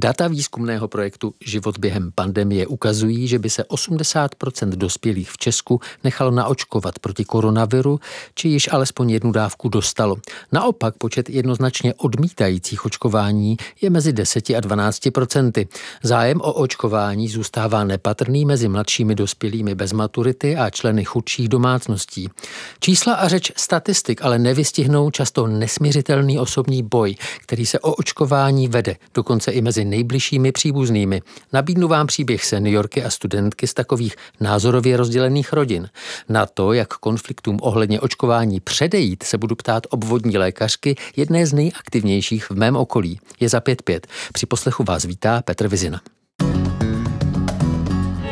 Data výzkumného projektu Život během pandemie ukazují, že by se 80% dospělých v Česku nechalo naočkovat proti koronaviru, či již alespoň jednu dávku dostalo. Naopak počet jednoznačně odmítajících očkování je mezi 10 a 12% Zájem o očkování zůstává nepatrný mezi mladšími dospělými bez maturity a členy chudších domácností. Čísla a řeč statistik ale nevystihnou často nesměřitelný osobní boj, který se o očkování vede, dokonce i mezi nejbližšími příbuznými. Nabídnu vám příběh seniorky a studentky z takových názorově rozdělených rodin. Na to, jak konfliktům ohledně očkování předejít, se budu ptát obvodní lékařky, jedné z nejaktivnějších v mém okolí. Je za 5-5. Při poslechu vás vítá Petr Vizina.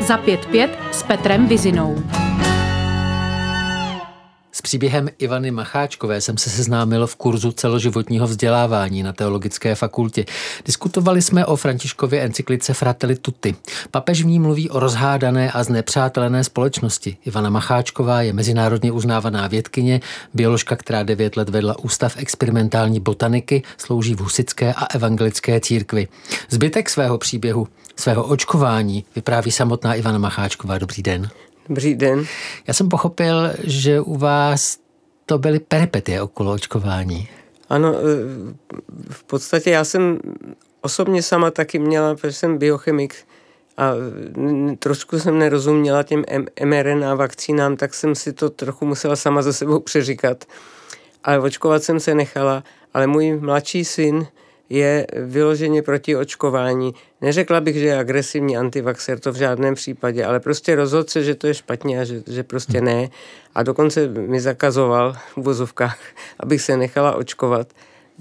Za 5-5 s Petrem Vizinou. S příběhem Ivany Macháčkové jsem se seznámil v kurzu celoživotního vzdělávání na Teologické fakultě. Diskutovali jsme o Františkově encyklice Fratelli Tutti. Papež v ní mluví o rozhádané a znepřátelené společnosti. Ivana Macháčková je mezinárodně uznávaná vědkyně, bioložka, která devět let vedla Ústav experimentální botaniky, slouží v husické a evangelické církvi. Zbytek svého příběhu, svého očkování vypráví samotná Ivana Macháčková. Dobrý den. Dobrý den. Já jsem pochopil, že u vás to byly peripetie okolo očkování. Ano, e, v podstatě já jsem osobně sama taky měla, protože jsem biochemik a trošku jsem nerozuměla těm mRNA vakcínám, tak jsem si to trochu musela sama za sebou přeříkat. Ale očkovat jsem se nechala, ale můj mladší syn je vyloženě proti očkování. Neřekla bych, že je agresivní antivaxer, to v žádném případě, ale prostě rozhodl se, že to je špatně a že, že prostě ne. A dokonce mi zakazoval v vozovkách, abych se nechala očkovat.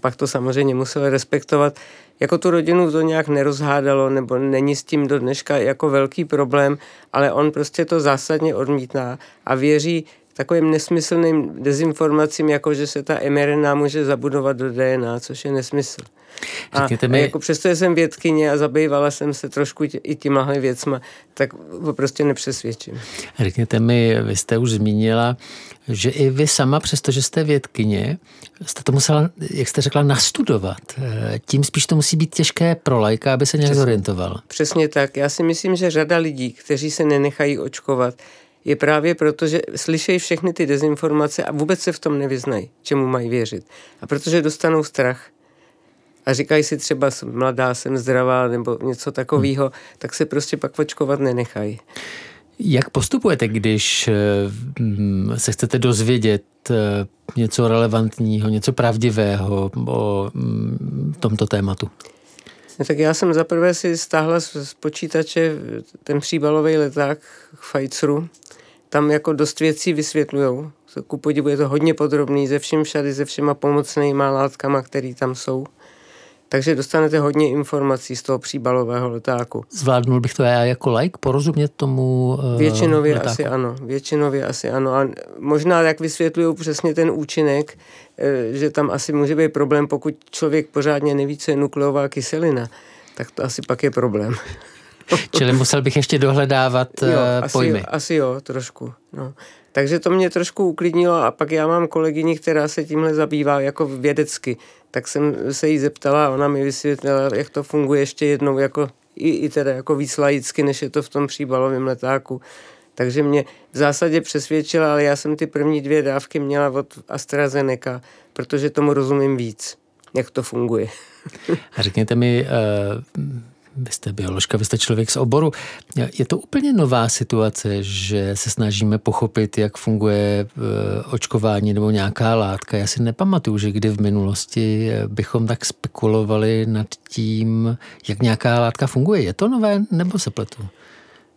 Pak to samozřejmě musel respektovat. Jako tu rodinu to nějak nerozhádalo, nebo není s tím do dneška jako velký problém, ale on prostě to zásadně odmítá a věří, takovým nesmyslným dezinformacím, jako že se ta mRNA může zabudovat do DNA, což je nesmysl. A, mi... a jako přesto, jsem vědkyně a zabývala jsem se trošku i těmahle věcma, tak ho prostě nepřesvědčím. Řekněte mi, vy jste už zmínila, že i vy sama, přestože jste vědkyně, jste to musela, jak jste řekla, nastudovat. Tím spíš to musí být těžké pro lajka, aby se nějak Přesně, zorientoval. Přesně tak. Já si myslím, že řada lidí, kteří se nenechají očkovat, je právě proto, že slyšejí všechny ty dezinformace a vůbec se v tom nevyznají, čemu mají věřit. A protože dostanou strach a říkají si třeba, jsem mladá, jsem zdravá nebo něco takového, hmm. tak se prostě pak očkovat nenechají. Jak postupujete, když mm, se chcete dozvědět eh, něco relevantního, něco pravdivého o mm, tomto tématu? No, tak já jsem zaprvé si stáhla z počítače ten příbalový leták Pfizeru tam jako dost věcí vysvětlují. Ku podivu je to hodně podrobný, ze všem všady, ze všema pomocnýma látkama, které tam jsou. Takže dostanete hodně informací z toho příbalového letáku. Zvládnul bych to já jako like porozumět tomu uh, Většinově letáku. asi ano. Většinově asi ano. A možná, jak vysvětlují přesně ten účinek, eh, že tam asi může být problém, pokud člověk pořádně neví, co je nukleová kyselina, tak to asi pak je problém. Čili musel bych ještě dohledávat jo, eh, asi pojmy. Jo, asi jo, trošku. No. Takže to mě trošku uklidnilo a pak já mám kolegyni, která se tímhle zabývá jako vědecky. Tak jsem se jí zeptala a ona mi vysvětlila, jak to funguje ještě jednou, jako, i, i teda jako víc laicky, než je to v tom příbalovém letáku. Takže mě v zásadě přesvědčila, ale já jsem ty první dvě dávky měla od AstraZeneca, protože tomu rozumím víc, jak to funguje. A řekněte mi, uh vy jste bioložka, vy jste člověk z oboru. Je to úplně nová situace, že se snažíme pochopit, jak funguje eh, očkování nebo nějaká látka. Já si nepamatuju, že kdy v minulosti bychom tak spekulovali nad tím, jak nějaká látka funguje. Je to nové nebo se pletu?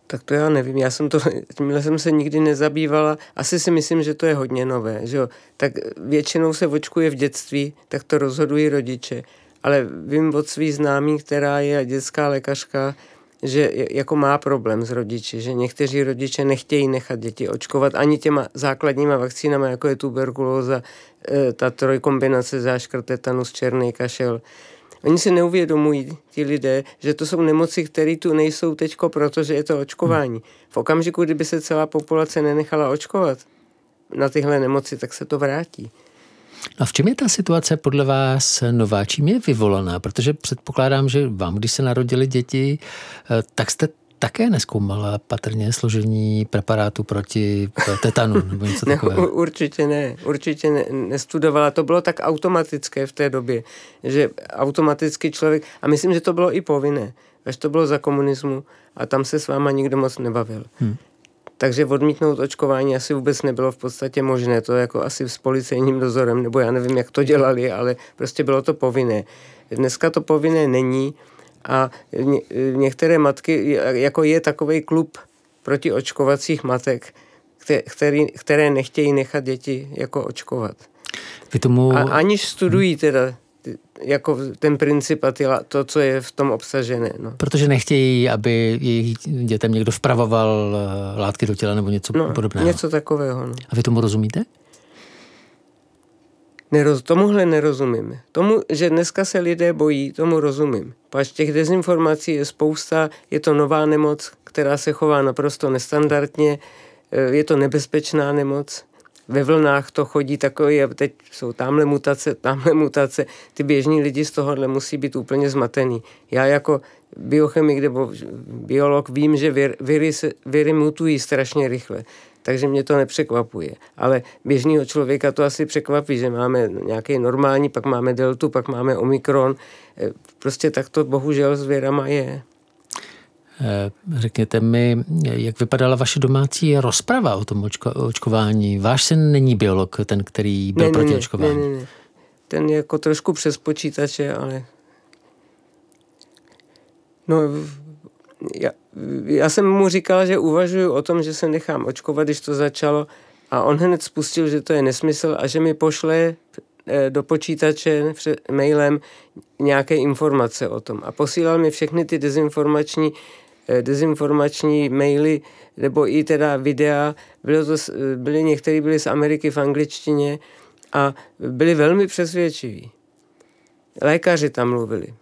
Tak to já nevím, já jsem to, tímhle jsem se nikdy nezabývala, asi si myslím, že to je hodně nové, že jo. Tak většinou se očkuje v dětství, tak to rozhodují rodiče ale vím od svých známých, která je dětská lékařka, že jako má problém s rodiči, že někteří rodiče nechtějí nechat děti očkovat ani těma základníma vakcínama, jako je tuberkulóza, e, ta trojkombinace záškrt, tetanus, černý kašel. Oni si neuvědomují, ti lidé, že to jsou nemoci, které tu nejsou teďko, protože je to očkování. V okamžiku, kdyby se celá populace nenechala očkovat na tyhle nemoci, tak se to vrátí. A v čem je ta situace podle vás nová? Čím je vyvolaná? Protože předpokládám, že vám, když se narodili děti, eh, tak jste také neskoumala patrně složení preparátu proti tetanu nebo něco takového? Určitě ne, určitě ne, nestudovala. To bylo tak automatické v té době, že automaticky člověk, a myslím, že to bylo i povinné, až to bylo za komunismu a tam se s váma nikdo moc nebavil. Hmm. Takže odmítnout očkování asi vůbec nebylo v podstatě možné. To jako asi s policejním dozorem, nebo já nevím, jak to dělali, ale prostě bylo to povinné. Dneska to povinné není a ně, některé matky, jako je takový klub proti očkovacích matek, který, které nechtějí nechat děti jako očkovat. Vy tomu... A aniž studují teda jako ten princip a ty, to, co je v tom obsažené. No. Protože nechtějí, aby jejich dětem někdo vpravoval eh, látky do těla nebo něco no, podobného. něco takového. No. A vy tomu rozumíte? Neroz, tomuhle nerozumím. Tomu, že dneska se lidé bojí, tomu rozumím. Pač těch dezinformací je spousta, je to nová nemoc, která se chová naprosto nestandardně, eh, je to nebezpečná nemoc, ve vlnách to chodí takový a teď jsou tamhle mutace, tamhle mutace. Ty běžní lidi z tohohle musí být úplně zmatený. Já jako biochemik nebo biolog vím, že vir, viry, se, viry mutují strašně rychle takže mě to nepřekvapuje. Ale běžného člověka to asi překvapí, že máme nějaký normální, pak máme deltu, pak máme omikron. E, prostě tak to bohužel s věrama je. Eh, řekněte mi, jak vypadala vaše domácí rozprava o tom očko, očkování? Váš syn není biolog, ten, který byl ne, proti ne, očkování. Ne, ne, ne. Ten je jako trošku přes počítače, ale... No, já, já jsem mu říkal, že uvažuji o tom, že se nechám očkovat, když to začalo a on hned spustil, že to je nesmysl a že mi pošle eh, do počítače mailem nějaké informace o tom. A posílal mi všechny ty dezinformační dezinformační maily nebo i teda videa. Bylo to, byly, některé byly z Ameriky v angličtině a byli velmi přesvědčiví. Lékaři tam mluvili.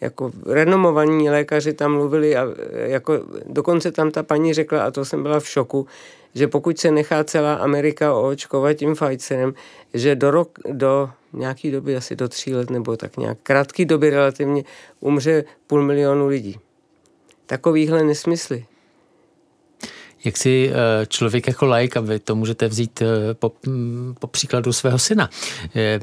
Jako renomovaní lékaři tam mluvili a jako dokonce tam ta paní řekla, a to jsem byla v šoku, že pokud se nechá celá Amerika oočkovat tím Pfizerem, že do, rok, do nějaký doby, asi do tří let nebo tak nějak krátký doby relativně, umře půl milionu lidí takovýhle nesmysly. Jak si eh, člověk jako like, a vy to můžete vzít eh, po, mm, po příkladu svého syna, eh,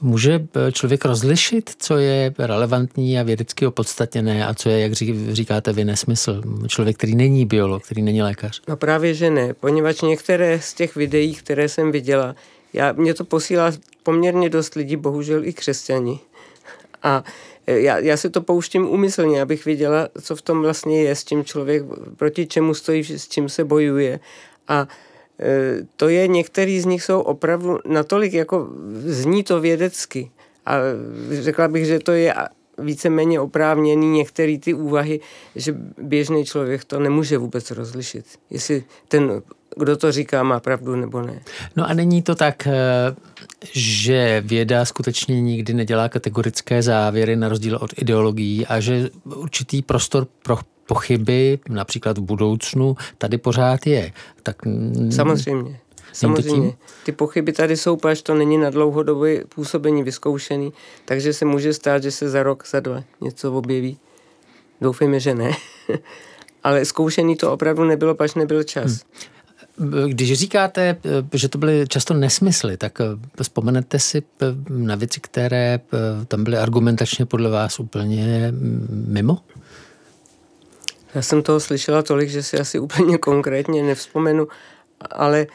může člověk rozlišit, co je relevantní a vědecky opodstatněné a co je, jak říkáte vy, nesmysl? Člověk, který není biolog, který není lékař. No právě, že ne, poněvadž některé z těch videí, které jsem viděla, já, mě to posílá poměrně dost lidí, bohužel i křesťani. A Eh, já, já si to pouštím úmyslně, abych viděla, co v tom vlastně je, s tím člověk, proti čemu stojí, s čím se bojuje. A e, to je, některý z nich jsou opravdu natolik, jako zní to vědecky. A řekla bych, že to je víceméně oprávněný některé ty úvahy, že běžný člověk to nemůže vůbec rozlišit. Jestli ten, kdo to říká, má pravdu nebo ne. No a není to tak, eh, že věda skutečně nikdy nedělá kategorické závěry na rozdíl od ideologií a že určitý prostor pro pochyby, například v budoucnu, tady pořád je. Tak... Samozřejmě. Samozřejmě, ty pochyby tady jsou, až to není na dlouhodobé působení vyzkoušený, takže se může stát, že se za rok, za dva něco objeví. Doufejme, že ne. Ale zkoušený to opravdu nebylo, pač nebyl čas. Hmm. Když říkáte, že to byly často nesmysly, tak eh, vzpomenete si eh, na věci, které eh, tam byly argumentačně podle vás úplně mm, mimo? Já jsem toho slyšela tolik, že si asi úplně konkrétně nevzpomenu, ale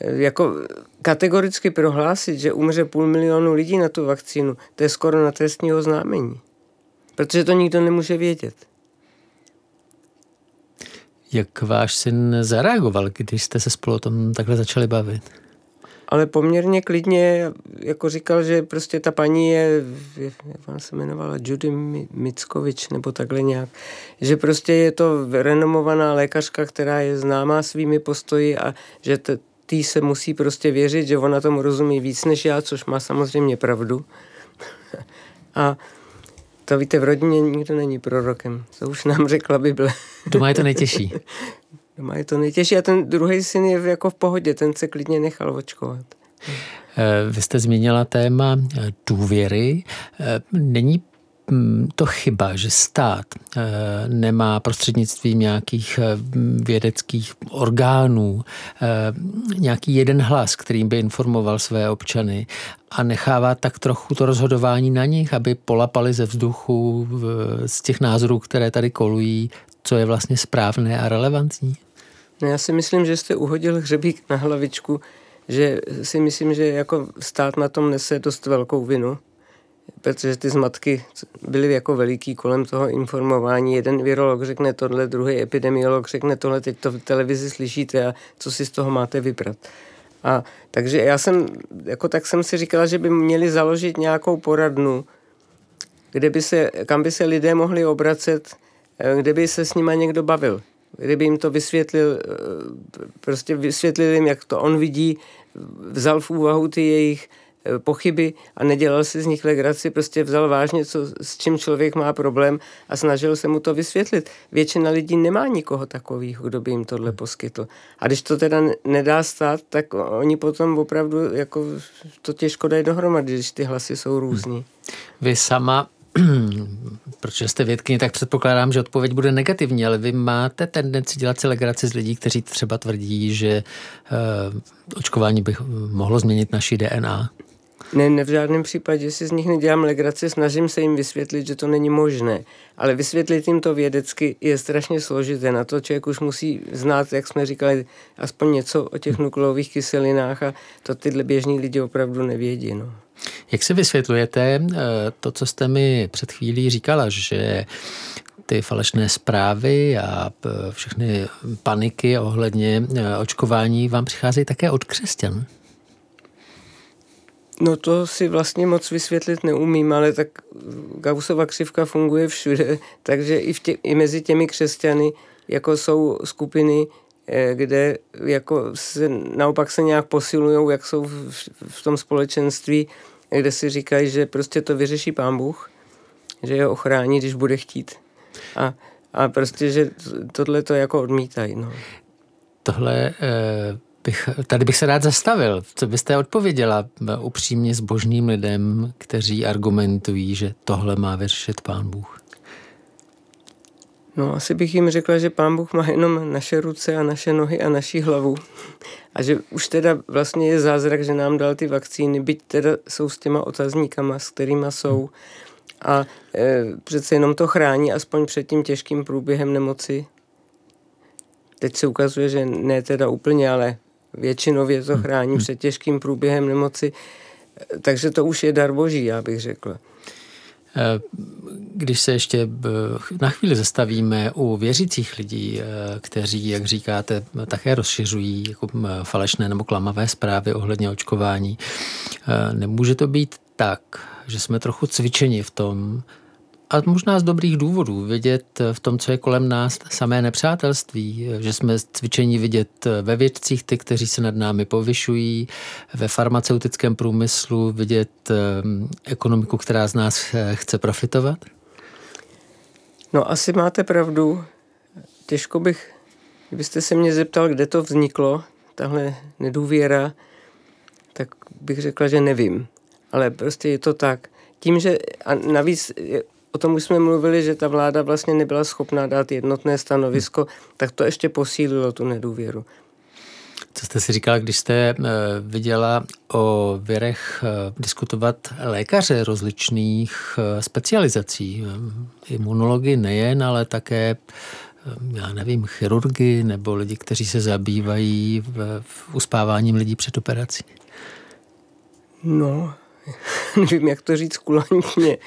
jako kategoricky prohlásit, že umře půl milionu lidí na tu vakcínu, to je skoro na trestního známení. Protože to nikdo nemůže vědět. Jak váš syn zareagoval, když jste se spolu o tom takhle začali bavit? Ale poměrně klidně, jako říkal, že prostě ta paní je, jak vám se jmenovala, Judy Mickovič nebo takhle nějak, že prostě je to renomovaná lékařka, která je známá svými postoji a že tý se musí prostě věřit, že ona tomu rozumí víc než já, což má samozřejmě pravdu. a to víte, v rodině nikdo není prorokem. To už nám řekla Bible. Doma je to nejtěžší. Doma je to nejtěžší a ten druhý syn je jako v pohodě, ten se klidně nechal očkovat. Eh, vy jste zmínila téma eh, důvěry. Eh, není to chyba, že stát nemá prostřednictvím nějakých vědeckých orgánů nějaký jeden hlas, kterým by informoval své občany a nechává tak trochu to rozhodování na nich, aby polapali ze vzduchu z těch názorů, které tady kolují, co je vlastně správné a relevantní? No já si myslím, že jste uhodil hřebík na hlavičku, že si myslím, že jako stát na tom nese dost velkou vinu, protože ty zmatky byly jako veliký kolem toho informování. Jeden virolog řekne tohle, druhý epidemiolog řekne tohle, teď to v televizi slyšíte a co si z toho máte vybrat. A takže já jsem, jako tak jsem si říkala, že by měli založit nějakou poradnu, kde by se, kam by se lidé mohli obracet, eh, kde by se s nima někdo bavil kdyby jim to vysvětlil, eh, prostě vysvětlil jim, jak to on vidí, vzal v úvahu ty jejich pochyby a nedělal si z nich legraci, prostě vzal vážně, co, s čím člověk má problém a snažil se mu to vysvětlit. Většina lidí nemá nikoho takového, kdo by jim tohle poskytl. A když to teda nedá stát, tak oni potom opravdu jako to těžko dají dohromady, když ty hlasy jsou různý. Vy sama protože jste vědkyně, tak předpokládám, že odpověď bude negativní, ale vy máte tendenci dělat si legraci z lidí, kteří třeba tvrdí, že uh, očkování by mohlo změnit naši DNA. Ne, ne v žádném případě si z nich nedělám legraci, snažím se jim vysvětlit, že to není možné. Ale vysvětlit jim to vědecky je strašně složité. Na to člověk už musí znát, jak jsme říkali, aspoň něco o těch nukleových kyselinách a to tyhle běžní lidi opravdu nevědí. No. Jak si vysvětlujete eh, to, co jste mi před chvílí říkala, že ty falešné zprávy a eh, všechny paniky ohledně eh, očkování vám přicházejí také od křesťan? No to si vlastně moc vysvětlit neumím, ale tak Gaussova křivka funguje všude, takže i, v tě, i mezi těmi křesťany jako jsou skupiny, kde jako se, naopak se nějak posilují, jak jsou v, v tom společenství kde si říkají, že prostě to vyřeší pán Bůh, že je ochrání, když bude chtít. A, a prostě, že tohle to jako odmítají. No. Tohle eh, bych, tady bych se rád zastavil. Co byste odpověděla upřímně zbožným lidem, kteří argumentují, že tohle má vyřešit pán Bůh? No, asi bych jim řekla, že pán Bůh má jenom naše ruce a naše nohy a naši hlavu. A že už teda vlastně je zázrak, že nám dal ty vakcíny, byť teda jsou s těma otazníkama, s kterými jsou. A e, přece jenom to chrání aspoň před tím těžkým průběhem nemoci. Teď se ukazuje, že ne teda úplně, ale většinově to chrání hmm. před těžkým průběhem nemoci. Takže to už je dar boží, já bych řekla. Eh, když se ještě eh, na chvíli zastavíme u věřících lidí, eh, kteří, jak říkáte, také rozšiřují jako falešné nebo klamavé zprávy ohledně očkování, nemůže to být tak, že jsme trochu cvičeni v tom, a možná z dobrých důvodů vidět v tom, co je kolem nás, samé nepřátelství, že jsme cvičeni vidět ve vědcích ty, kteří se nad námi povyšují, ve farmaceutickém průmyslu vidět ehm, ekonomiku, která z nás eh, chce profitovat? No asi máte pravdu. Těžko bych, kdybyste se mě zeptal, kde to vzniklo, tahle nedůvěra, tak bych řekla, že nevím. Ale prostě je to tak. Tím, že a navíc O tom už jsme mluvili, že ta vláda vlastně nebyla schopná dát jednotné stanovisko, hmm. tak to ještě posílilo tu nedůvěru. Co jste si říkala, když jste eh, viděla o věrech eh, diskutovat lékaře rozličných eh, specializací, imunology nejen, ale také já nevím, chirurgy nebo lidi, kteří se zabývají v, v uspáváním lidí před operací? No, nevím, jak to říct kulantně.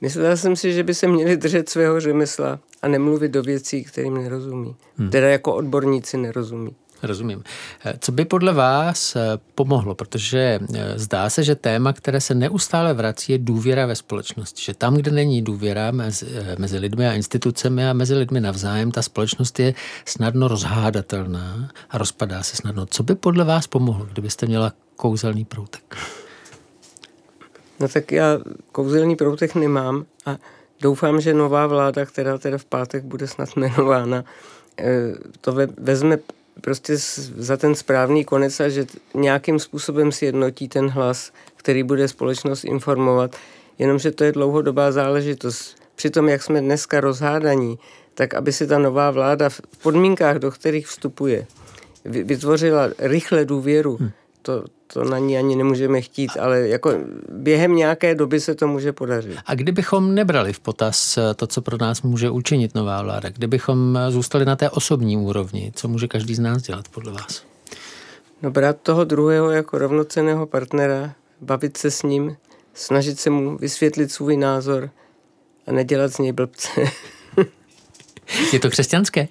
Myslela jsem si, že by se měli držet svého řemesla a nemluvit do věcí, kterým nerozumí. Hmm. Teda jako odborníci nerozumí. Rozumím. Eh, co by podle vás eh, pomohlo? Protože eh, zdá se, že téma, které se neustále vrací, je důvěra ve společnosti. Že tam, kde není důvěra mezi, mezi lidmi a institucemi a mezi lidmi navzájem, ta společnost je snadno rozhádatelná a rozpadá se snadno. Co by podle vás pomohlo, kdybyste měla kouzelný proutek? No tak já kouzelný proutek nemám a doufám, že nová vláda, která teda v pátek bude snad jmenována, to vezme prostě za ten správný konec a že nějakým způsobem sjednotí ten hlas, který bude společnost informovat. Jenomže to je dlouhodobá záležitost. Přitom, jak jsme dneska rozhádaní, tak aby si ta nová vláda v podmínkách, do kterých vstupuje, vytvořila rychle důvěru, hmm. To, to na ní ani nemůžeme chtít, ale jako během nějaké doby se to může podařit. A kdybychom nebrali v potaz eh, to, co pro nás může učinit nová vláda, kdybychom eh, zůstali na té osobní úrovni, co může každý z nás dělat podle vás? No brát toho druhého jako rovnoceného partnera, bavit se s ním, snažit se mu vysvětlit svůj názor a nedělat z něj blbce. je to křesťanské?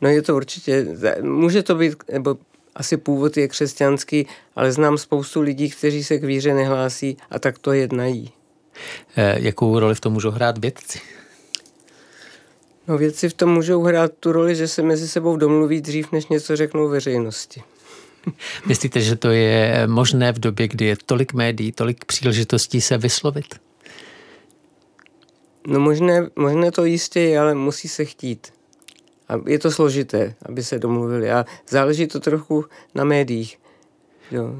No je to určitě, může to být, nebo asi původ je křesťanský, ale znám spoustu lidí, kteří se k víře nehlásí a tak to jednají. E, jakou roli v tom můžou hrát vědci? No vědci v tom můžou hrát tu roli, že se mezi sebou domluví dřív, než něco řeknou veřejnosti. Myslíte, že to je možné v době, kdy je tolik médií, tolik příležitostí se vyslovit? No možné, možné to jistě je, ale musí se chtít. A je to složité, aby se domluvili. A záleží to trochu na médiích. Jo.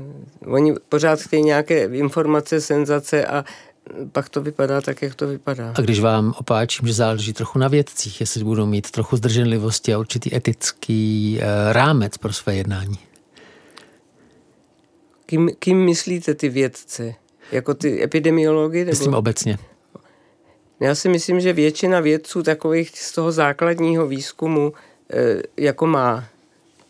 Oni pořád chtějí nějaké informace, senzace a pak to vypadá tak, jak to vypadá. A když vám opáčím, že záleží trochu na vědcích, jestli budou mít trochu zdrženlivosti a určitý etický e, rámec pro své jednání. Kým, kým myslíte ty vědce? Jako ty epidemiology? Nebo... Myslím obecně. Já si myslím, že většina vědců takových z toho základního výzkumu e, jako má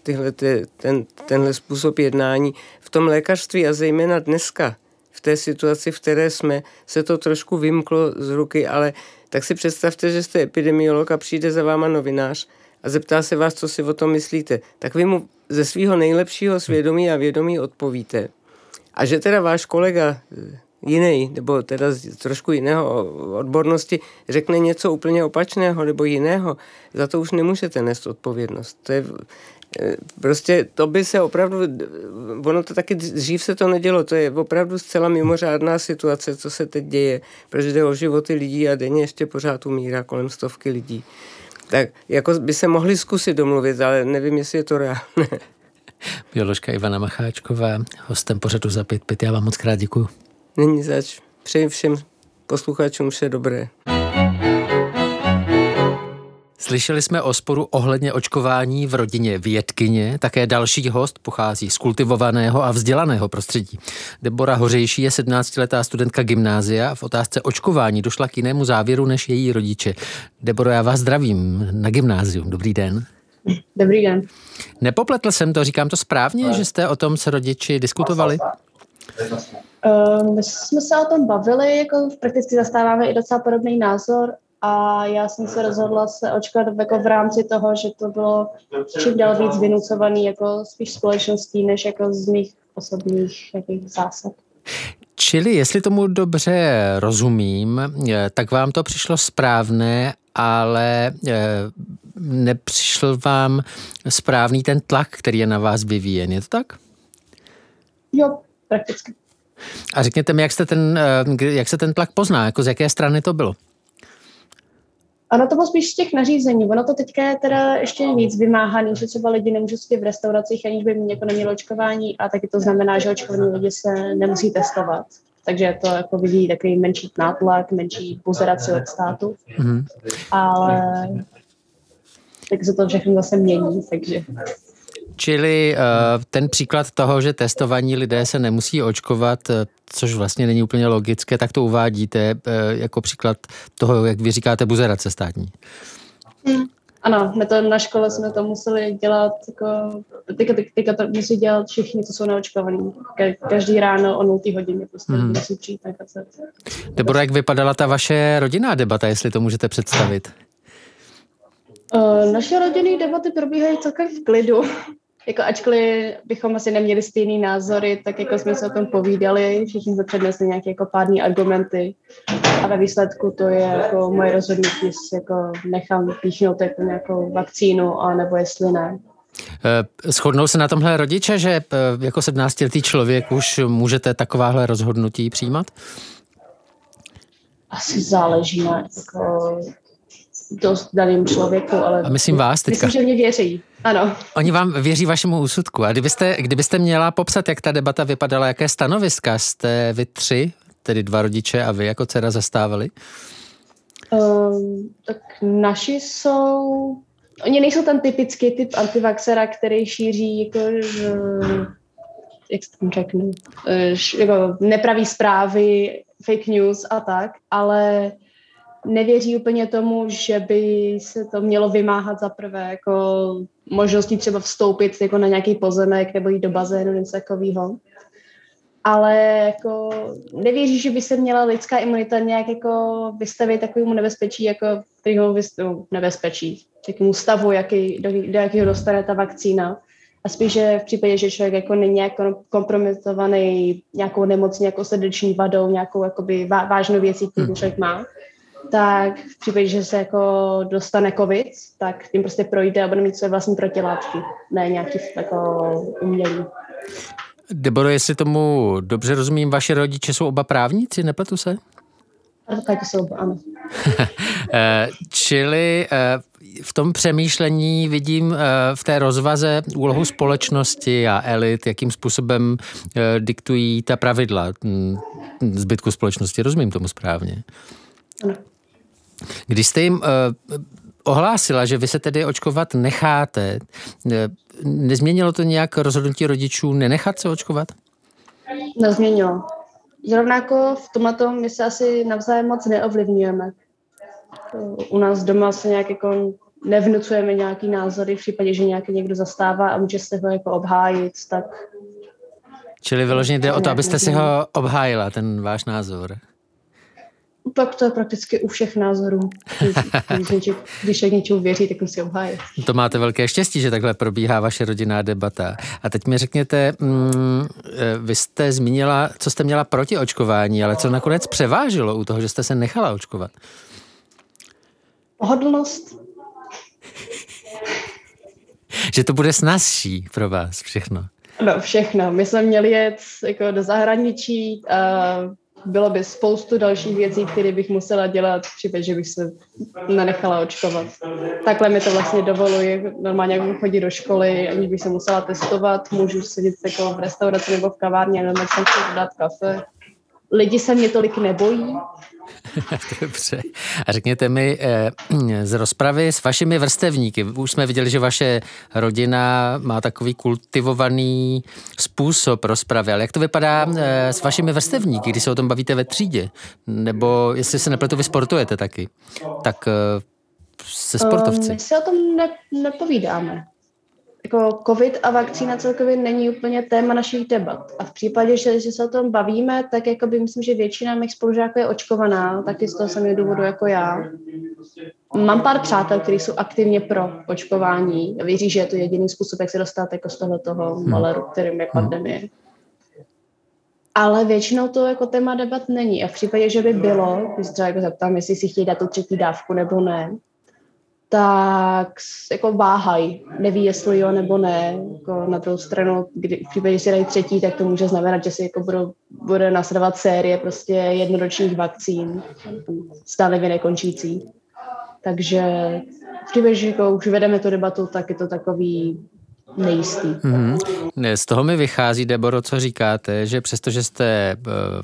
tyhle, ty, ten, tenhle způsob jednání. V tom lékařství a zejména dneska, v té situaci, v které jsme, se to trošku vymklo z ruky, ale tak si představte, že jste epidemiolog a přijde za váma novinář a zeptá se vás, co si o tom myslíte. Tak vy mu ze svého nejlepšího svědomí a vědomí odpovíte. A že teda váš kolega jiný, nebo teda z trošku jiného odbornosti, řekne něco úplně opačného nebo jiného, za to už nemůžete nést odpovědnost. To je eh, Prostě to by se opravdu, ono to taky dřív se to nedělo, to je opravdu zcela mimořádná situace, co se teď děje, protože jde o životy lidí a denně ještě pořád umírá kolem stovky lidí. Tak jako by se mohli zkusit domluvit, ale nevím, jestli je to reálné. Bioložka Ivana Macháčková, hostem pořadu za 5 Já vám moc krát děkuju. Není zač. Přeji všem posluchačům vše dobré. Slyšeli jsme o sporu ohledně očkování v rodině vědkyně. Také další host pochází z kultivovaného a vzdělaného prostředí. Debora Hořejší je 17-letá studentka gymnázia a v otázce očkování došla k jinému závěru než její rodiče. Deboro, já vás zdravím na gymnázium. Dobrý den. Dobrý den. Nepopletl jsem to, říkám to správně, že jste o tom s rodiči diskutovali? Uh, my jsme se o tom bavili, jako prakticky zastáváme i docela podobný názor a já jsem se rozhodla se očkovat jako v rámci toho, že to bylo čím dál víc vynucovaný jako spíš společností, než jako z mých osobních jakých zásad. Čili, jestli tomu dobře rozumím, tak vám to přišlo správné, ale nepřišel vám správný ten tlak, který je na vás vyvíjen, je to tak? Jo, prakticky. A řekněte mi, jak, jste ten, eh, jak se ten tlak pozná, jako z jaké strany to bylo? Ano, to bylo spíš z těch nařízení. Ono to teďka je teda ještě víc vymáhaný, že třeba lidi nemůžou sedět v restauracích, aniž by jako nemělo očkování a taky to znamená, že očkovaní lidi se nemusí testovat. Takže to jako vyvíjí takový menší nátlak, menší buzeraci od státu. Mm-hmm. Ale tak se to všechno zase mění, takže Čili uh, ten příklad toho, že testovaní lidé se nemusí očkovat, uh, což vlastně není úplně logické, tak to uvádíte uh, jako příklad toho, jak vy říkáte, buzerace státní. Hmm. Ano, my to na škole jsme to museli dělat, jako, teďka, teďka to musí dělat všichni, co jsou neočkovaní. Každý ráno o 0 hodině prostě hmm. musí přijít na Debora, jak vypadala ta vaše rodinná debata, jestli to můžete představit? Naše rodinné debaty probíhají celkem v klidu. Jako ačkoliv bychom asi neměli stejný názory, tak jako jsme se o tom povídali, všichni jsme přednesli nějaké jako pádní argumenty a ve výsledku to je jako moje rozhodnutí, jestli jako nechám píchnout jako nějakou vakcínu, a nebo jestli ne. Eh, shodnou se na tomhle rodiče, že eh, jako 17-letý člověk už můžete takováhle rozhodnutí přijímat? Asi záleží na jako dost daným člověku, ale... A myslím vás teďka. Myslím, že mě věří, ano. Oni vám věří vašemu úsudku. A kdybyste, kdybyste měla popsat, jak ta debata vypadala, jaké stanoviska jste vy tři, tedy dva rodiče a vy jako dcera zastávali? Um, tak naši jsou... Oni nejsou ten typický typ antivaxera, který šíří jako, jak se tam řeknu, jako nepravý zprávy, fake news a tak, ale nevěří úplně tomu, že by se to mělo vymáhat za prvé jako možností třeba vstoupit jako na nějaký pozemek nebo jít do bazénu, něco takového. Ale jako nevěří, že by se měla lidská imunita nějak jako vystavit takovému nebezpečí, jako kterýho vystavu, nebezpečí, takovému stavu, jaký, do, do jakého dostane ta vakcína. A spíš, že v případě, že člověk jako není jako kompromitovaný nějakou nemocí, nějakou srdeční vadou, nějakou jakoby vážnou věcí, kterou hmm. člověk má, tak v případě, že se jako dostane covid, tak tím prostě projde a bude mít své vlastní protilátky, ne nějaký jako umělý. Deboro, jestli tomu dobře rozumím, vaše rodiče jsou oba právníci, nepletu se? Advokáti jsou oba, ano. Eh, čili eh, v tom přemýšlení vidím eh, v té rozvaze úlohu společnosti a elit, jakým způsobem diktují ta pravidla hm, zbytku společnosti. Rozumím tomu správně. Ano. Když jste jim uh, ohlásila, že vy se tedy očkovat necháte, eh, nezměnilo to nějak rozhodnutí rodičů nenechat se očkovat? Nezměnilo. Zrovna jako v tomhle my se asi navzájem moc neovlivňujeme. U nás doma se nějak jako nevnucujeme nějaký názory v případě, že nějaký někdo zastává a může se ho jako obhájit, tak... Čili vyloženě jde o to, abyste si ho obhájila, ten váš názor. Tak to je prakticky u všech názorů. Když, když k něčemu věří, tak musí obhájit. To máte velké štěstí, že takhle probíhá vaše rodinná debata. A teď mi řekněte, mm, eh, vy jste zmínila, co jste měla proti očkování, ale co nakonec převážilo u toho, že jste se nechala očkovat? Pohodlnost. že to bude snazší pro vás všechno. No, všechno. My jsme měli jet jako do zahraničí, uh, bylo by spoustu dalších věcí, které bych musela dělat v případě, že bych se nenechala očkovat. Takhle mi to vlastně dovoluje normálně jako chodit do školy, aniž bych se musela testovat, můžu sedět jako v restauraci nebo v kavárně, nebo jsem si dát kafe. Lidi se mě tolik nebojí, Dobře. A řekněte mi eh, z rozpravy s vašimi vrstevníky. Už jsme viděli, že vaše rodina má takový kultivovaný způsob rozpravy, ale jak to vypadá eh, s vašimi vrstevníky, když se o tom bavíte ve třídě? Nebo jestli se nepletu, vy sportujete taky? Tak eh, se sportovci. My se o tom ne, nepovídáme jako COVID a vakcína celkově není úplně téma našich debat. A v případě, že, že se o tom bavíme, tak jako by myslím, že většina mých spolužáků je očkovaná, taky z toho samého důvodu jako já. Mám pár přátel, kteří jsou aktivně pro očkování a věří, že je to jediný způsob, jak se dostat jako z toho toho hmm. maleru, kterým je hmm. pandemie. Ale většinou to jako téma debat není. A v případě, že by bylo, když třeba jako zeptám, jestli si chtějí dát tu třetí dávku nebo ne, tak jako váhají, neví, jestli jo nebo ne. Jako na druhou stranu, kdy, v případě, že si dají třetí, tak to může znamenat, že si jako budou, bude nasledovat série prostě jednoročních vakcín, stále nekončící. Takže v případě, že jako už vedeme tu debatu, tak je to takový nejistý. Mm-hmm. Z toho mi vychází, Deboro, co říkáte, že přestože jste eh,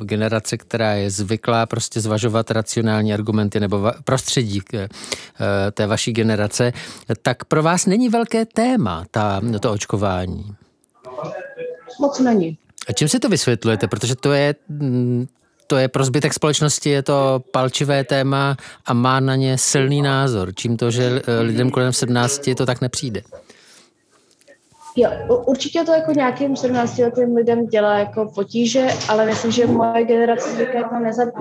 generace, která je zvyklá prostě zvažovat racionální argumenty nebo prostředí eh, té vaší generace, tak pro vás není velké téma ta, to očkování. Moc není. A čím si to vysvětlujete? Protože to je mm, to je pro zbytek společnosti je to palčivé téma a má na ně silný názor. Čím to, že eh, lidem kolem 17 to tak nepřijde? Jo, určitě to jako nějakým 17 letým lidem dělá jako potíže, ale myslím, že moje generace teďka jako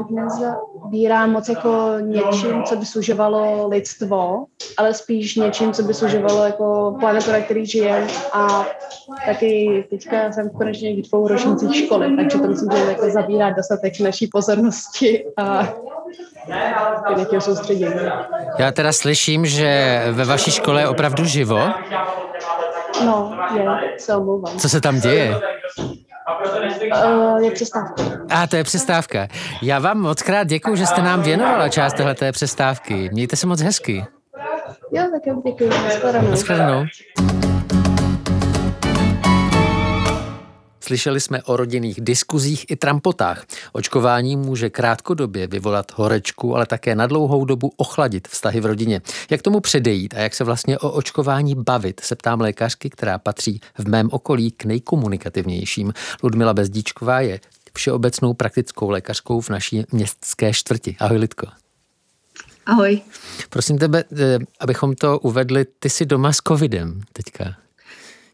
nezabírá moc jako něčím, co by služovalo lidstvo, ale spíš něčím, co by služovalo jako planetu, na který žije a taky teďka jsem konečně v dvou ročnících školy, takže to myslím, že jako zabírá dostatek naší pozornosti a soustředění. Já teda slyším, že ve vaší škole je opravdu živo. No, je, se omlouvám. Co se tam děje? Uh, je přestávka. A to je přestávka. Já vám moc krát děkuji, že jste nám věnovala část téhleté přestávky. Mějte se moc hezky. Jo, tak děkuji. Naschledanou. Naschledanou. Slyšeli jsme o rodinných diskuzích i trampotách. Očkování může krátkodobě vyvolat horečku, ale také na dlouhou dobu ochladit vztahy v rodině. Jak tomu předejít a jak se vlastně o očkování bavit, se ptám lékařky, která patří v mém okolí k nejkomunikativnějším. Ludmila Bezdíčková je všeobecnou praktickou lékařkou v naší městské čtvrti. Ahoj, Lidko. Ahoj. Prosím tebe, eh, abychom to uvedli, ty jsi doma s covidem teďka.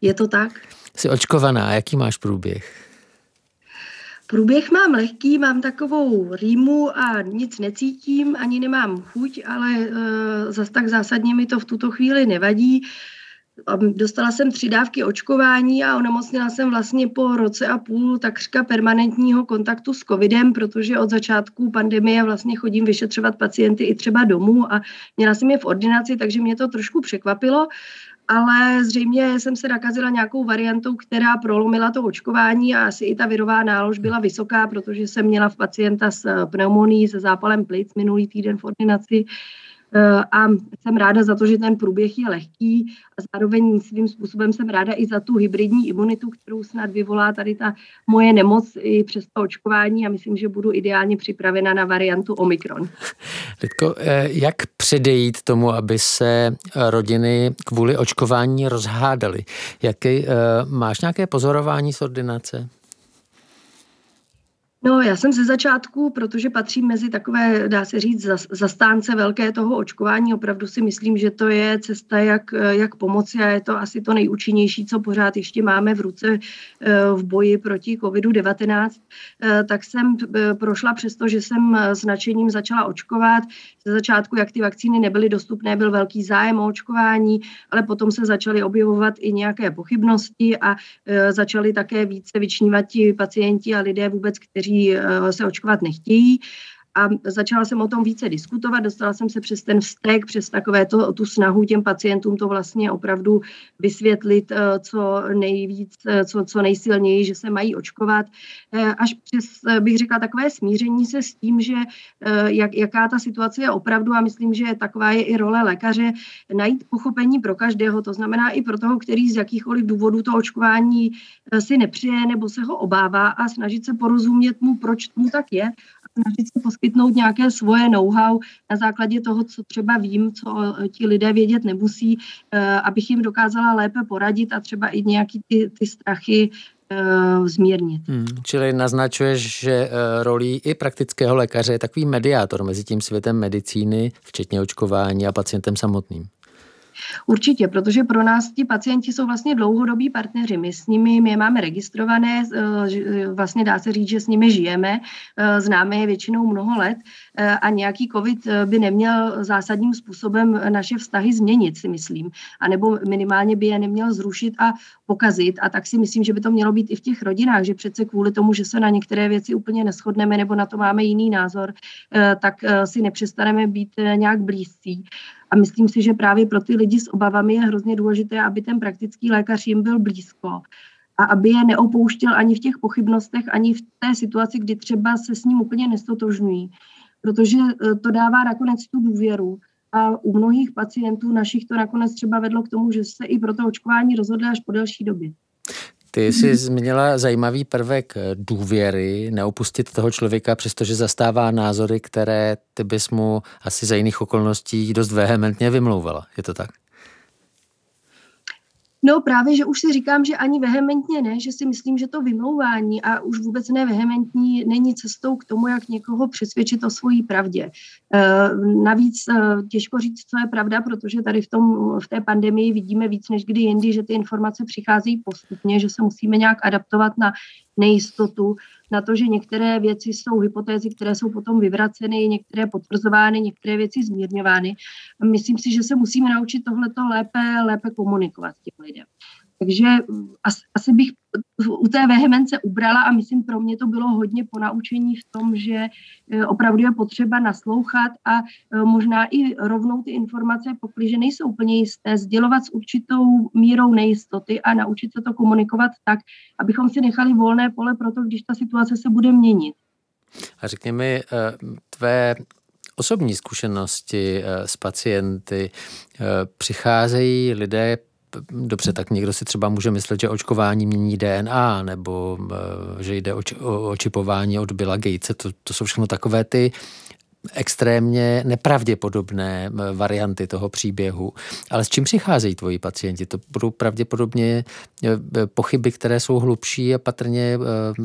Je to tak? Jsi očkovaná, jaký máš průběh? Průběh mám lehký, mám takovou rýmu a nic necítím, ani nemám chuť, ale e, zas tak zásadně mi to v tuto chvíli nevadí. Dostala jsem tři dávky očkování a onemocnila jsem vlastně po roce a půl takřka permanentního kontaktu s covidem, protože od začátku pandemie vlastně chodím vyšetřovat pacienty i třeba domů a měla jsem je v ordinaci, takže mě to trošku překvapilo ale zřejmě jsem se nakazila nějakou variantou, která prolomila to očkování a asi i ta virová nálož byla vysoká, protože jsem měla v pacienta s pneumonií, se zápalem plic minulý týden v ordinaci. Eh, a jsem ráda za to, že ten průběh je lehký a zároveň svým způsobem jsem ráda i za tu hybridní imunitu, kterou snad vyvolá tady ta moje nemoc i přes to očkování a myslím, že budu ideálně připravena na variantu Omikron. Lidko, eh, jak předejít tomu, aby se rodiny kvůli očkování rozhádaly? Jaký, eh, máš nějaké pozorování z ordinace? No, já jsem ze začátku, protože patřím mezi takové, dá se říct, zastánce velké toho očkování. Opravdu si myslím, že to je cesta, jak, jak pomoci a je to asi to nejúčinnější, co pořád ještě máme v ruce eh, v boji proti COVID-19. Eh, tak jsem eh, prošla přesto, že jsem s nadšením začala očkovat. Ze začátku, jak ty vakcíny nebyly dostupné, byl velký zájem o očkování, ale potom se začaly objevovat i nějaké pochybnosti a začaly také více vyčnívat ti pacienti a lidé vůbec, kteří kteří eh, se očkovat nechtějí a začala jsem o tom více diskutovat, dostala jsem se přes ten vztek, přes takové to, tu snahu těm pacientům to vlastně opravdu vysvětlit, eh, co nejvíc, eh, co, co nejsilněji, že se mají očkovat, až přes, bych řekla, takové smíření se s tím, že jak, jaká ta situace je opravdu a myslím, že taková je i role lékaře najít pochopení pro každého, to znamená i pro toho, který z jakýchkoliv důvodů to očkování si nepřije nebo se ho obává a snažit se porozumět mu, proč mu tak je snažit se poskytnout nějaké svoje know-how na základě toho, co třeba vím, co eh, ti lidé vědět nemusí, eh, abych jim dokázala lépe poradit a třeba i nějaký ty, ty strachy uh, zmírnit. Hmm, čili naznačuješ, že rolí i praktického lékaře je takový mediátor mezi tím světem medicíny, včetně očkování a pacientem samotným. Určitě, protože pro nás ti pacienti jsou vlastně dlouhodobí partneři. My s nimi my je máme registrované, eh, vlastně dá se říct, že s nimi žijeme, eh, známe je většinou mnoho let a nějaký covid by neměl zásadním způsobem naše vztahy změnit, si myslím. A nebo minimálně by je neměl zrušit a pokazit. A tak si myslím, že by to mělo být i v těch rodinách, že přece kvůli tomu, že se na některé věci úplně neschodneme nebo na to máme jiný názor, tak si nepřestaneme být nějak blízcí. A myslím si, že právě pro ty lidi s obavami je hrozně důležité, aby ten praktický lékař jim byl blízko a aby je neopouštěl ani v těch pochybnostech, ani v té situaci, kdy třeba se s ním úplně nestotožňují. Protože e, to dává nakonec tu důvěru. A u mnohých pacientů našich to nakonec třeba vedlo k tomu, že se i pro to očkování rozhodli až po delší době. Ty jsi zmínila zajímavý prvek důvěry, neopustit toho člověka, přestože zastává názory, které ty bys mu asi za jiných okolností dost vehementně vymlouvala. Je to tak? No právě, že už si říkám, že ani vehementně ne, že si myslím, že to vymlouvání a už vůbec ne vehementní není cestou k tomu, jak někoho přesvědčit o svojí pravdě. E, navíc e, těžko říct, co je pravda, protože tady v, tom, v té pandemii vidíme víc než kdy jindy, že ty informace přicházejí postupně, že se musíme nějak adaptovat na nejistotu, na to, že některé věci jsou hypotézy, které jsou potom vyvraceny, některé potvrzovány, některé věci zmírňovány. Myslím si, že se musíme naučit tohleto lépe, lépe komunikovat těm lidem. Takže asi bych u té vehemence ubrala a myslím, pro mě to bylo hodně ponaučení v tom, že e, opravdu je potřeba naslouchat a e, možná i rovnou ty informace, pokud nejsou úplně jisté, sdělovat s určitou mírou nejistoty a naučit se to komunikovat tak, abychom si nechali volné pole pro to, když ta situace se bude měnit. A řekněme, e, tvé osobní zkušenosti s pacienty přicházejí lidé dobře, tak někdo si třeba může myslet, že očkování mění DNA, nebo eh, že jde o, o očipování od Billa Gatese. To, to jsou všechno takové ty extrémně nepravděpodobné varianty toho příběhu. Ale s čím přicházejí tvoji pacienti? To budou pravděpodobně eh, pochyby, které jsou hlubší a patrně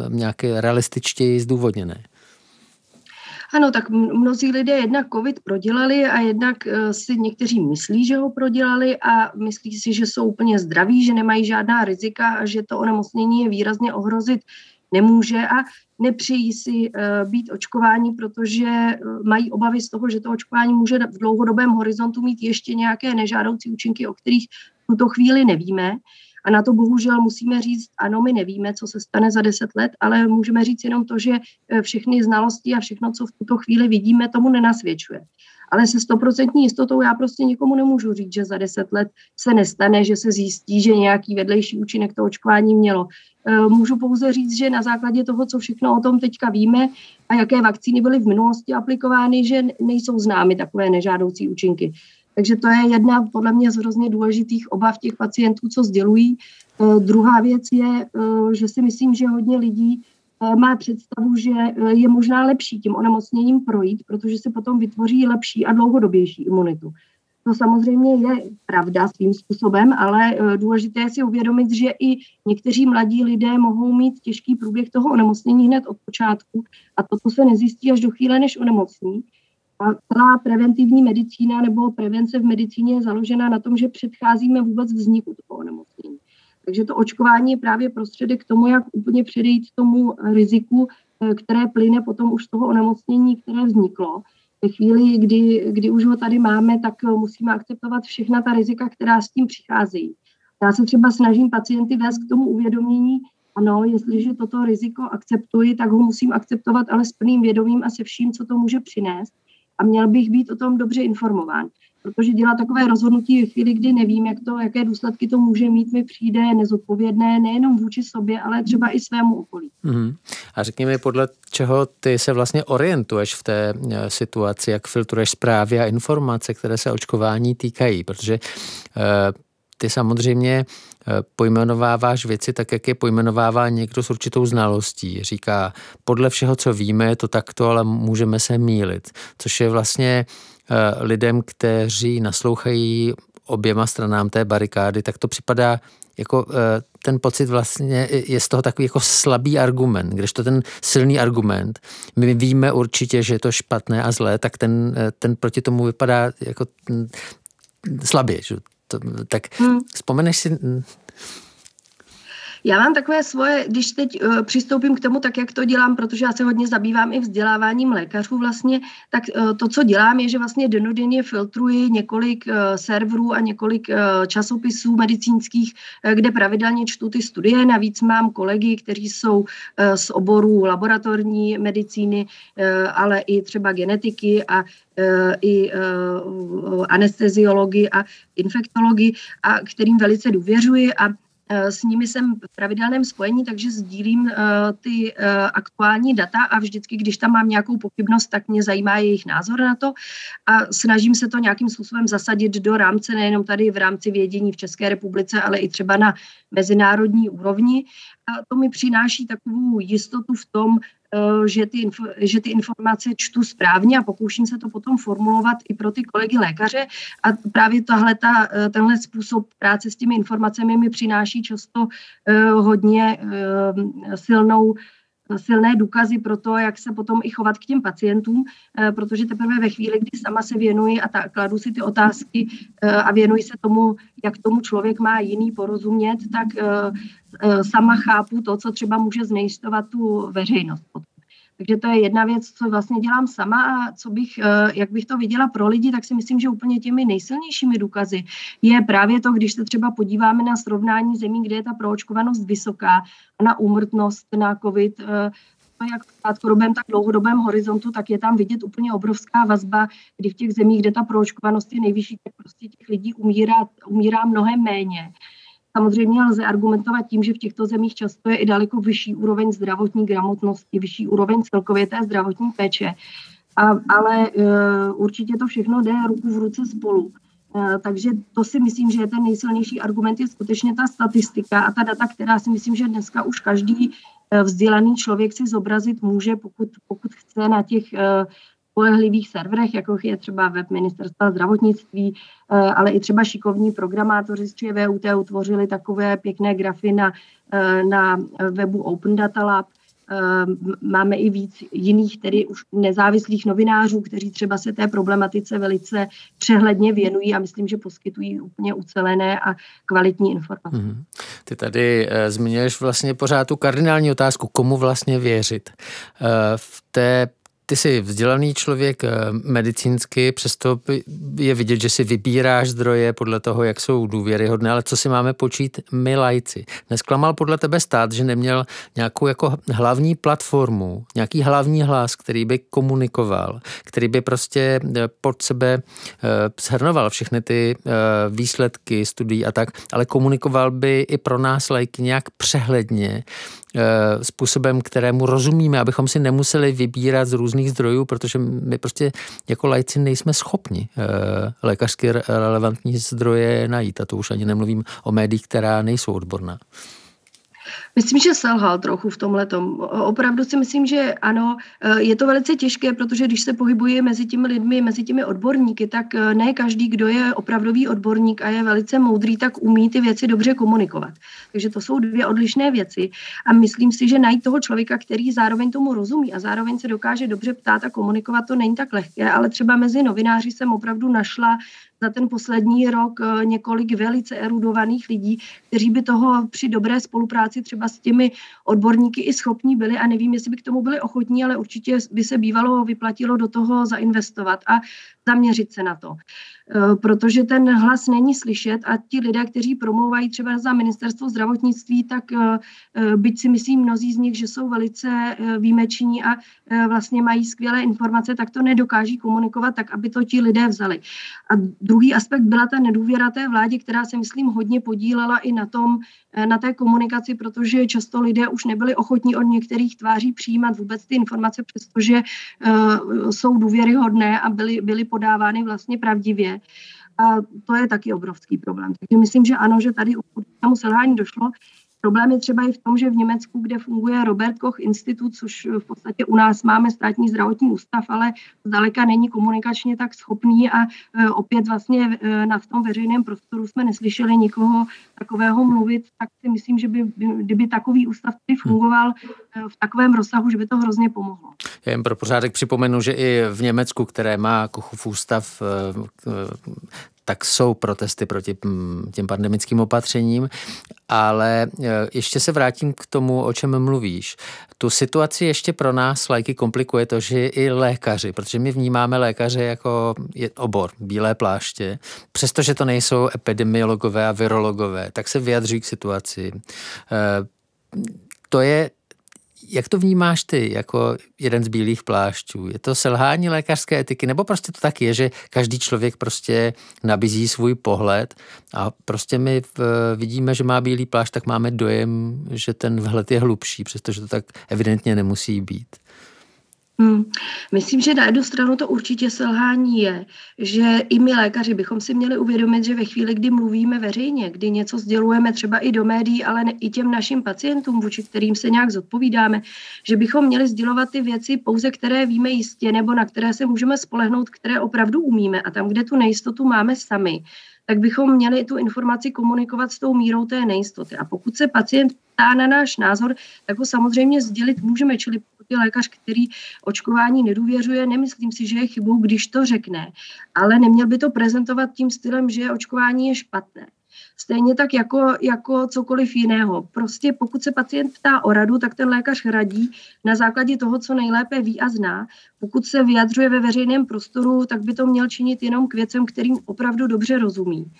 nějaké realističtěji zdůvodněné. Ano, tak mnozí lidé jednak COVID prodělali a jednak uh, si někteří myslí, že ho prodělali a myslí si, že jsou úplně zdraví, že nemají žádná rizika a že to onemocnění je výrazně ohrozit nemůže a nepřejí si uh, být očkování, protože uh, mají obavy z toho, že to očkování může v dlouhodobém horizontu mít ještě nějaké nežádoucí účinky, o kterých v tuto chvíli nevíme. A na to bohužel musíme říct, ano, my nevíme, co se stane za deset let, ale můžeme říct jenom to, že e, všechny znalosti a všechno, co v tuto chvíli vidíme, tomu nenasvědčuje. Ale se stoprocentní jistotou já prostě nikomu nemůžu říct, že za deset let se nestane, že se zjistí, že nějaký vedlejší účinek to očkování mělo. E, můžu pouze říct, že na základě toho, co všechno o tom teďka víme a jaké vakcíny byly v minulosti aplikovány, že nejsou známy takové nežádoucí účinky. Takže to je jedna podle mě z hrozně důležitých obav těch pacientů, co sdělují. E, druhá věc je, e, že si myslím, že hodně lidí e, má představu, že je možná lepší tím onemocněním projít, protože se potom vytvoří lepší a dlouhodobější imunitu. To samozřejmě je pravda svým způsobem, ale důležité je si uvědomit, že i někteří mladí lidé mohou mít těžký průběh toho onemocnění hned od počátku a toto se nezjistí až do chvíle, než onemocní. Celá preventivní medicína nebo prevence v medicíně je založena na tom, že předcházíme vůbec vzniku toho onemocnění. Takže to očkování je právě prostředek k tomu, jak úplně předejít tomu riziku, eh, které plyne potom už z toho onemocnění, které vzniklo. Ve chvíli, kdy, kdy už ho tady máme, tak eh, musíme akceptovat všechna ta rizika, která s tím přicházejí. Já se třeba snažím pacienty vést k tomu uvědomění, ano, jestliže toto riziko akceptuji, tak ho musím akceptovat ale s plným vědomím a se vším, co to může přinést a měl bych být o tom dobře informován. Protože dělat takové rozhodnutí v chvíli, kdy nevím, jak to, jaké důsledky to může mít, mi přijde nezodpovědné nejenom vůči sobě, ale třeba i svému okolí. Mm. A řekni mi, podle čeho ty se vlastně orientuješ v té eh, situaci, jak filtruješ zprávy a informace, které se očkování týkají, protože uh, ty samozřejmě Eh, pojmenováváš věci tak, jak je pojmenovává někdo s určitou znalostí. Říká, podle všeho, co víme, je to takto, ale můžeme se mílit. Což je vlastně eh, lidem, kteří naslouchají oběma stranám té barikády, tak to připadá jako eh, ten pocit vlastně je z toho takový jako slabý argument, když to ten silný argument, my víme určitě, že je to špatné a zlé, tak ten, ten proti tomu vypadá jako mm, slabě. Že? To, tak hmm. vzpomeneš si já mám takové svoje, když teď uh, přistoupím k tomu, tak jak to dělám, protože já se hodně zabývám i vzděláváním lékařů vlastně, tak uh, to, co dělám, je, že vlastně denodenně filtruji několik uh, serverů a několik uh, časopisů medicínských, uh, kde pravidelně čtu ty studie. Navíc mám kolegy, kteří jsou uh, z oboru laboratorní medicíny, uh, ale i třeba genetiky a i anesteziologii a infektologii, a kterým velice důvěřuji a s nimi jsem v pravidelném spojení, takže sdílím uh, ty uh, aktuální data a vždycky, když tam mám nějakou pochybnost, tak mě zajímá jejich názor na to a snažím se to nějakým způsobem zasadit do rámce, nejenom tady v rámci vědění v České republice, ale i třeba na mezinárodní úrovni. A to mi přináší takovou jistotu v tom, že ty, že ty informace čtu správně a pokouším se to potom formulovat i pro ty kolegy lékaře a právě tahle, ta, tenhle způsob práce s těmi informacemi mi přináší často hodně silnou silné důkazy pro to, jak se potom i chovat k těm pacientům, eh, protože teprve ve chvíli, kdy sama se věnuji a ta, kladu si ty otázky eh, a věnuji se tomu, jak tomu člověk má jiný porozumět, tak eh, sama chápu to, co třeba může znejistovat tu veřejnost. Takže to je jedna věc, co vlastně dělám sama a co bych, eh, jak bych to viděla pro lidi, tak si myslím, že úplně těmi nejsilnějšími důkazy je právě to, když se třeba podíváme na srovnání zemí, kde je ta proočkovanost vysoká a na úmrtnost na COVID, eh, jak v krátkodobém, tak dlouhodobém horizontu, tak je tam vidět úplně obrovská vazba, kdy v těch zemích, kde ta proočkovanost je nejvyšší, tak prostě těch lidí umírá, umírá mnohem méně. Samozřejmě lze argumentovat tím, že v těchto zemích často je i daleko vyšší úroveň zdravotní gramotnosti, vyšší úroveň celkově té zdravotní péče. A, ale uh, určitě to všechno jde ruku v ruce spolu. Uh, takže to si myslím, že je ten nejsilnější argument, je skutečně ta statistika a ta data, která si myslím, že dneska už každý uh, vzdělaný člověk si zobrazit může, pokud, pokud chce na těch spolehlivých serverech, jako je třeba web ministerstva zdravotnictví, eh, ale i třeba šikovní programátoři z ČVUT utvořili takové pěkné grafy na, eh, na webu Open Data Lab. Eh, máme i víc jiných, tedy už nezávislých novinářů, kteří třeba se té problematice velice přehledně věnují a myslím, že poskytují úplně ucelené a kvalitní informace. Mm-hmm. Ty tady zmiňuješ vlastně pořád tu kardinální otázku, komu vlastně věřit. V té ty jsi vzdělaný člověk eh, medicínsky, přesto je vidět, že si vybíráš zdroje podle toho, jak jsou důvěryhodné, ale co si máme počít my lajci? Nesklamal podle tebe stát, že neměl nějakou jako hlavní platformu, nějaký hlavní hlas, který by komunikoval, který by prostě eh, pod sebe eh, shrnoval všechny ty výsledky studií a tak, ale komunikoval by i pro nás lajky nějak přehledně, Eh, způsobem, kterému rozumíme, abychom si nemuseli vybírat z různých zdrojů, protože my prostě jako lajci nejsme schopni eh, lékařsky relevantní zdroje najít. A to už ani nemluvím o médiích, která nejsou odborná. Myslím, že selhal trochu v tomhle. Opravdu si myslím, že ano, eh, je to velice těžké, protože když se pohybuje mezi těmi lidmi, mezi těmi odborníky, tak eh, ne každý, kdo je opravdový odborník a je velice moudrý, tak umí ty věci dobře komunikovat. Takže to jsou dvě odlišné věci. A myslím si, že najít toho člověka, který zároveň tomu rozumí a zároveň se dokáže dobře ptát a komunikovat, to není tak lehké, ale třeba mezi novináři jsem opravdu našla za ten poslední rok eh, několik velice erudovaných lidí, kteří by toho při dobré spolupráci třeba s těmi odborníky i schopní byli a nevím, jestli by k tomu byli ochotní, ale určitě by se bývalo vyplatilo do toho zainvestovat. A zaměřit se na to. Eh, protože ten hlas není slyšet a ti lidé, kteří promlouvají třeba za ministerstvo zdravotnictví, tak eh, eh, byť si myslím mnozí z nich, že jsou velice výjimeční a vlastně mají skvělé informace, tak to nedokáží komunikovat tak, aby to ti lidé vzali. A druhý aspekt byla ta nedůvěra té vládě, která se myslím hodně podílela i na tom, na té komunikaci, protože často lidé už nebyli ochotní od některých tváří přijímat vůbec ty informace, přestože jsou důvěryhodné a byly, byly podávány vlastně pravdivě. A to je taky obrovský problém. Takže myslím, že ano, že tady k selhání došlo. Problém je třeba i v tom, že v Německu, kde funguje Robert Koch Institut, což v podstatě u nás máme státní zdravotní ústav, ale zdaleka není komunikačně tak schopný a e, opět vlastně e, na v tom veřejném prostoru jsme neslyšeli nikoho takového mluvit, tak si myslím, že by, kdyby takový ústav tady fungoval e, v takovém rozsahu, že by to hrozně pomohlo. Já jen pro pořádek připomenu, že i v Německu, které má Kochův ústav, tak jsou protesty proti mm, těm pandemickým opatřením, ale e, ještě se vrátím k tomu, o čem mluvíš. Tu situaci ještě pro nás lajky komplikuje to, že i lékaři, protože my vnímáme lékaře jako obor, bílé pláště, přestože to nejsou epidemiologové a virologové, tak se vyjadří k situaci. E, to je jak to vnímáš ty jako jeden z bílých plášťů? Je to selhání lékařské etiky nebo prostě to tak je, že každý člověk prostě nabízí svůj pohled a prostě my vidíme, že má bílý plášť, tak máme dojem, že ten vhled je hlubší, přestože to tak evidentně nemusí být. Hmm. Myslím, že na jednu stranu to určitě selhání je, že i my lékaři bychom si měli uvědomit, že ve chvíli, kdy mluvíme veřejně, kdy něco sdělujeme třeba i do médií, ale ne, i těm našim pacientům, vůči kterým se nějak zodpovídáme, že bychom měli sdělovat ty věci pouze, které víme jistě, nebo na které se můžeme spolehnout, které opravdu umíme. A tam, kde tu nejistotu máme sami, tak bychom měli tu informaci komunikovat s tou mírou té nejistoty. A pokud se pacient ptá na náš názor, tak ho samozřejmě sdělit můžeme, čili pokud je lékař, který očkování nedůvěřuje, nemyslím si, že je chybou, když to řekne, ale neměl by to prezentovat tím stylem, že očkování je špatné. Stejně tak jako, jako cokoliv jiného. Prostě pokud se pacient ptá o radu, tak ten lékař radí na základě toho, co nejlépe ví a zná. Pokud se vyjadřuje ve veřejném prostoru, tak by to měl činit jenom k věcem, kterým opravdu dobře rozumí.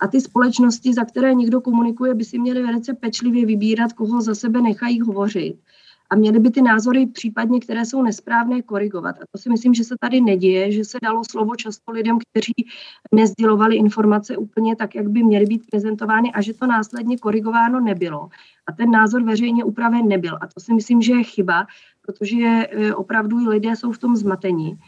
A ty společnosti, za které někdo komunikuje, by si měly velice pečlivě vybírat, koho za sebe nechají hovořit a měly by ty názory případně, které jsou nesprávné, korigovat. A to si myslím, že se tady neděje, že se dalo slovo často lidem, kteří nezdělovali informace úplně tak, jak by měly být prezentovány a že to následně korigováno nebylo. A ten názor veřejně upraven nebyl. A to si myslím, že je chyba, protože eh, opravdu lidé jsou v tom zmatení.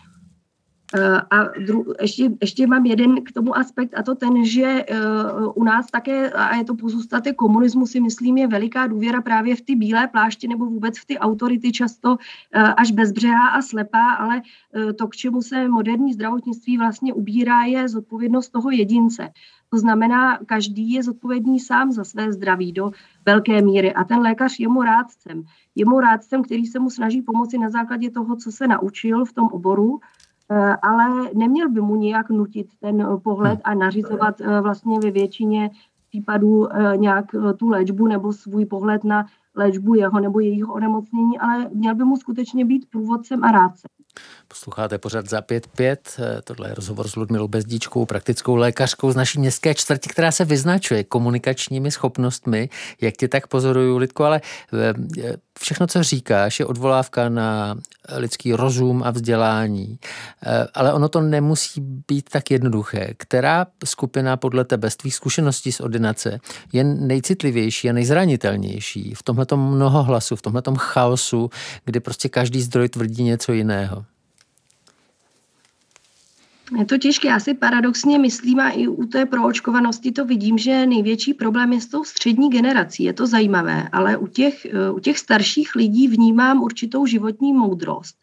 Eh, a dru, ještě, ještě mám jeden k tomu aspekt a to ten, že uh, u nás také, a je to pozůstatek komunismu, si myslím, je veliká důvěra právě v ty bílé pláště nebo vůbec v ty autority často uh, až bezbřehá a slepá, ale to, k čemu se moderní zdravotnictví vlastně ubírá, je zodpovědnost toho jedince. To znamená, každý je zodpovědný sám za své zdraví do velké míry a ten lékař je mu rádcem. Je mu rádcem, který se mu snaží pomoci na základě toho, co se naučil v tom oboru, Eh, ale neměl by mu nijak nutit ten eh, pohled a nařizovat eh, vlastně ve většině případů nějak tu léčbu nebo svůj pohled na léčbu jeho nebo jejího onemocnění, ale měl by mu skutečně být průvodcem a rádcem. Posloucháte pořád za 5-5. Tohle je rozhovor s Ludmilou Bezdíčkou, praktickou lékařkou z naší městské čtvrti, která se vyznačuje komunikačními schopnostmi. Jak tě tak pozoruju, Lidko, ale všechno, co říkáš, je odvolávka na lidský rozum a vzdělání. Ale ono to nemusí být tak jednoduché. Která skupina podle tebe z tvých zkušeností z ordinace je nejcitlivější a nejzranitelnější v tomhle mnohohlasu, v tomhle chaosu, kdy prostě každý zdroj tvrdí něco jiného? Je to těžké. Já si paradoxně myslím a i u té proočkovanosti to vidím, že největší problém je s tou střední generací. Je to zajímavé, ale u těch, eh, u těch starších lidí vnímám určitou životní moudrost.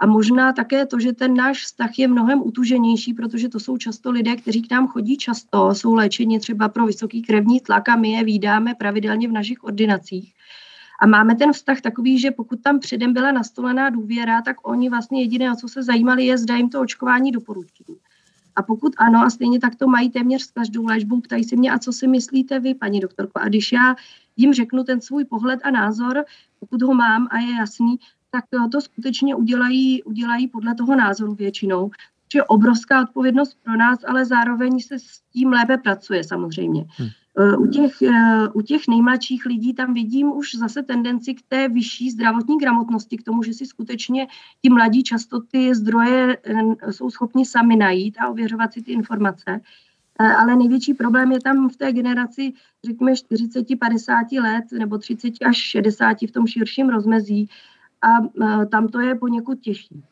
A možná také to, že ten náš vztah je mnohem utuženější, protože to jsou často lidé, kteří k nám chodí často, jsou léčeni třeba pro vysoký krevní tlak a my je vídáme pravidelně v našich ordinacích. A máme ten vztah takový, že pokud tam předem byla nastolená důvěra, tak oni vlastně jediné, o co se zajímali, je, zda jim to očkování doporučí. A pokud ano, a stejně tak to mají téměř s každou léčbou, ptají se mě, a co si myslíte vy, paní doktorko? A když já jim řeknu ten svůj pohled a názor, pokud ho mám a je jasný, tak to skutečně udělají, udělají podle toho názoru většinou. Což je obrovská odpovědnost pro nás, ale zároveň se s tím lépe pracuje samozřejmě. Hmm. Eh, u těch, eh, u těch nejmladších lidí tam vidím už zase tendenci k té vyšší zdravotní gramotnosti, k tomu, že si skutečně ti mladí často ty zdroje eh, jsou schopni sami najít a ověřovat si ty informace. Ale největší problém je tam v té generaci, řekněme, 40-50 let nebo 30 až 60 v tom širším rozmezí a tam to je poněkud těžší.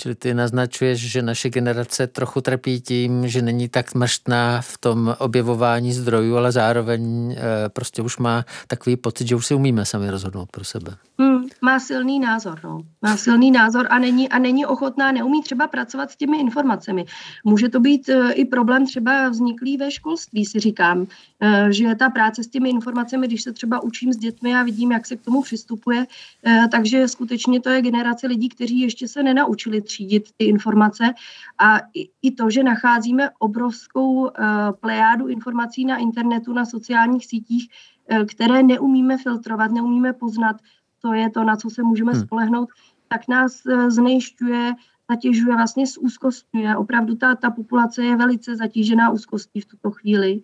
Čili ty naznačuješ, že naše generace trochu trpí tím, že není tak mrštná v tom objevování zdrojů, ale zároveň e, prostě už má takový pocit, že už si umíme sami rozhodnout pro sebe. Hmm, má silný názor, no. Má silný názor a není, a není ochotná, neumí třeba pracovat s těmi informacemi. Může to být e, i problém třeba vzniklý ve školství, si říkám, e, že ta práce s těmi informacemi, když se třeba učím s dětmi a vidím, jak se k tomu přistupuje, e, takže skutečně to je generace lidí, kteří ještě se nenaučili třídit ty informace a i, to, že nacházíme obrovskou plejádu informací na internetu, na sociálních sítích, které neumíme filtrovat, neumíme poznat, to je to, na co se můžeme hmm. spolehnout, tak nás uh, znejišťuje, zatěžuje, vlastně z úzkostňuje. Opravdu ta, ta populace je velice zatížená úzkostí v tuto chvíli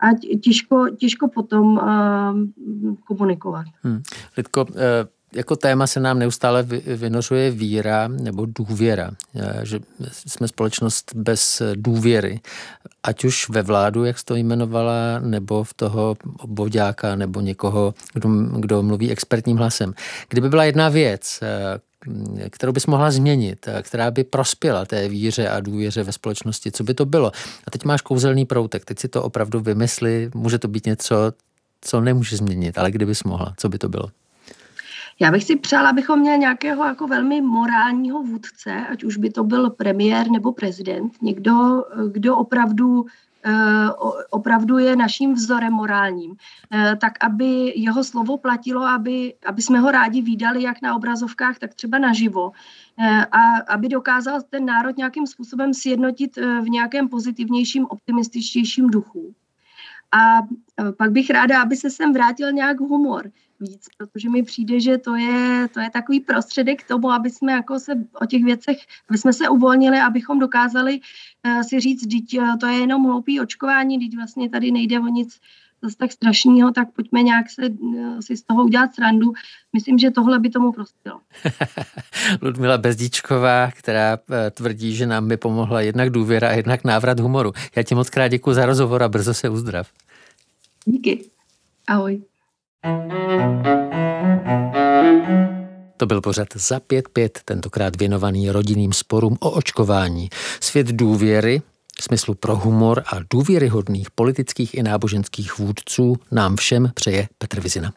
a těžko, těžko potom uh, komunikovat. Hmm. Lidko, uh jako téma se nám neustále vynořuje víra nebo důvěra, eh, že jsme společnost bez důvěry, ať už ve vládu, jak to jmenovala, nebo v toho obvodáka, nebo někoho, kdo, kdo mluví expertním hlasem. Kdyby byla jedna věc, eh, kterou bys mohla změnit, která by prospěla té víře a důvěře ve společnosti, co by to bylo? A teď máš kouzelný proutek, teď si to opravdu vymysli, může to být něco, co nemůže změnit, ale kdybys mohla, co by to bylo? Já bych si přála, abychom měli nějakého jako velmi morálního vůdce, ať už by to byl premiér nebo prezident, někdo, kdo opravdu eh, opravdu je naším vzorem morálním, eh, tak aby jeho slovo platilo, aby, aby jsme ho rádi výdali jak na obrazovkách, tak třeba naživo. Eh, a aby dokázal ten národ nějakým způsobem sjednotit v nějakém pozitivnějším, optimističtějším duchu. A pak bych ráda, aby se sem vrátil nějak humor víc, protože mi přijde, že to je, to je takový prostředek k tomu, aby jsme jako se o těch věcech, aby jsme se uvolnili, abychom dokázali uh, si říct, že uh, to je jenom hloupý očkování, teď vlastně tady nejde o nic zase tak strašného, tak pojďme nějak se, uh, si z toho udělat srandu. Myslím, že tohle by tomu prospělo. Ludmila Bezdíčková, která tvrdí, že nám by pomohla jednak důvěra a jednak návrat humoru. Já ti moc krát děkuji za rozhovor a brzo se uzdrav. Díky. Ahoj. To byl pořad za 5-5, tentokrát věnovaný rodinným sporům o očkování. Svět důvěry, smyslu pro humor a důvěryhodných politických i náboženských vůdců nám všem přeje Petr Vizina.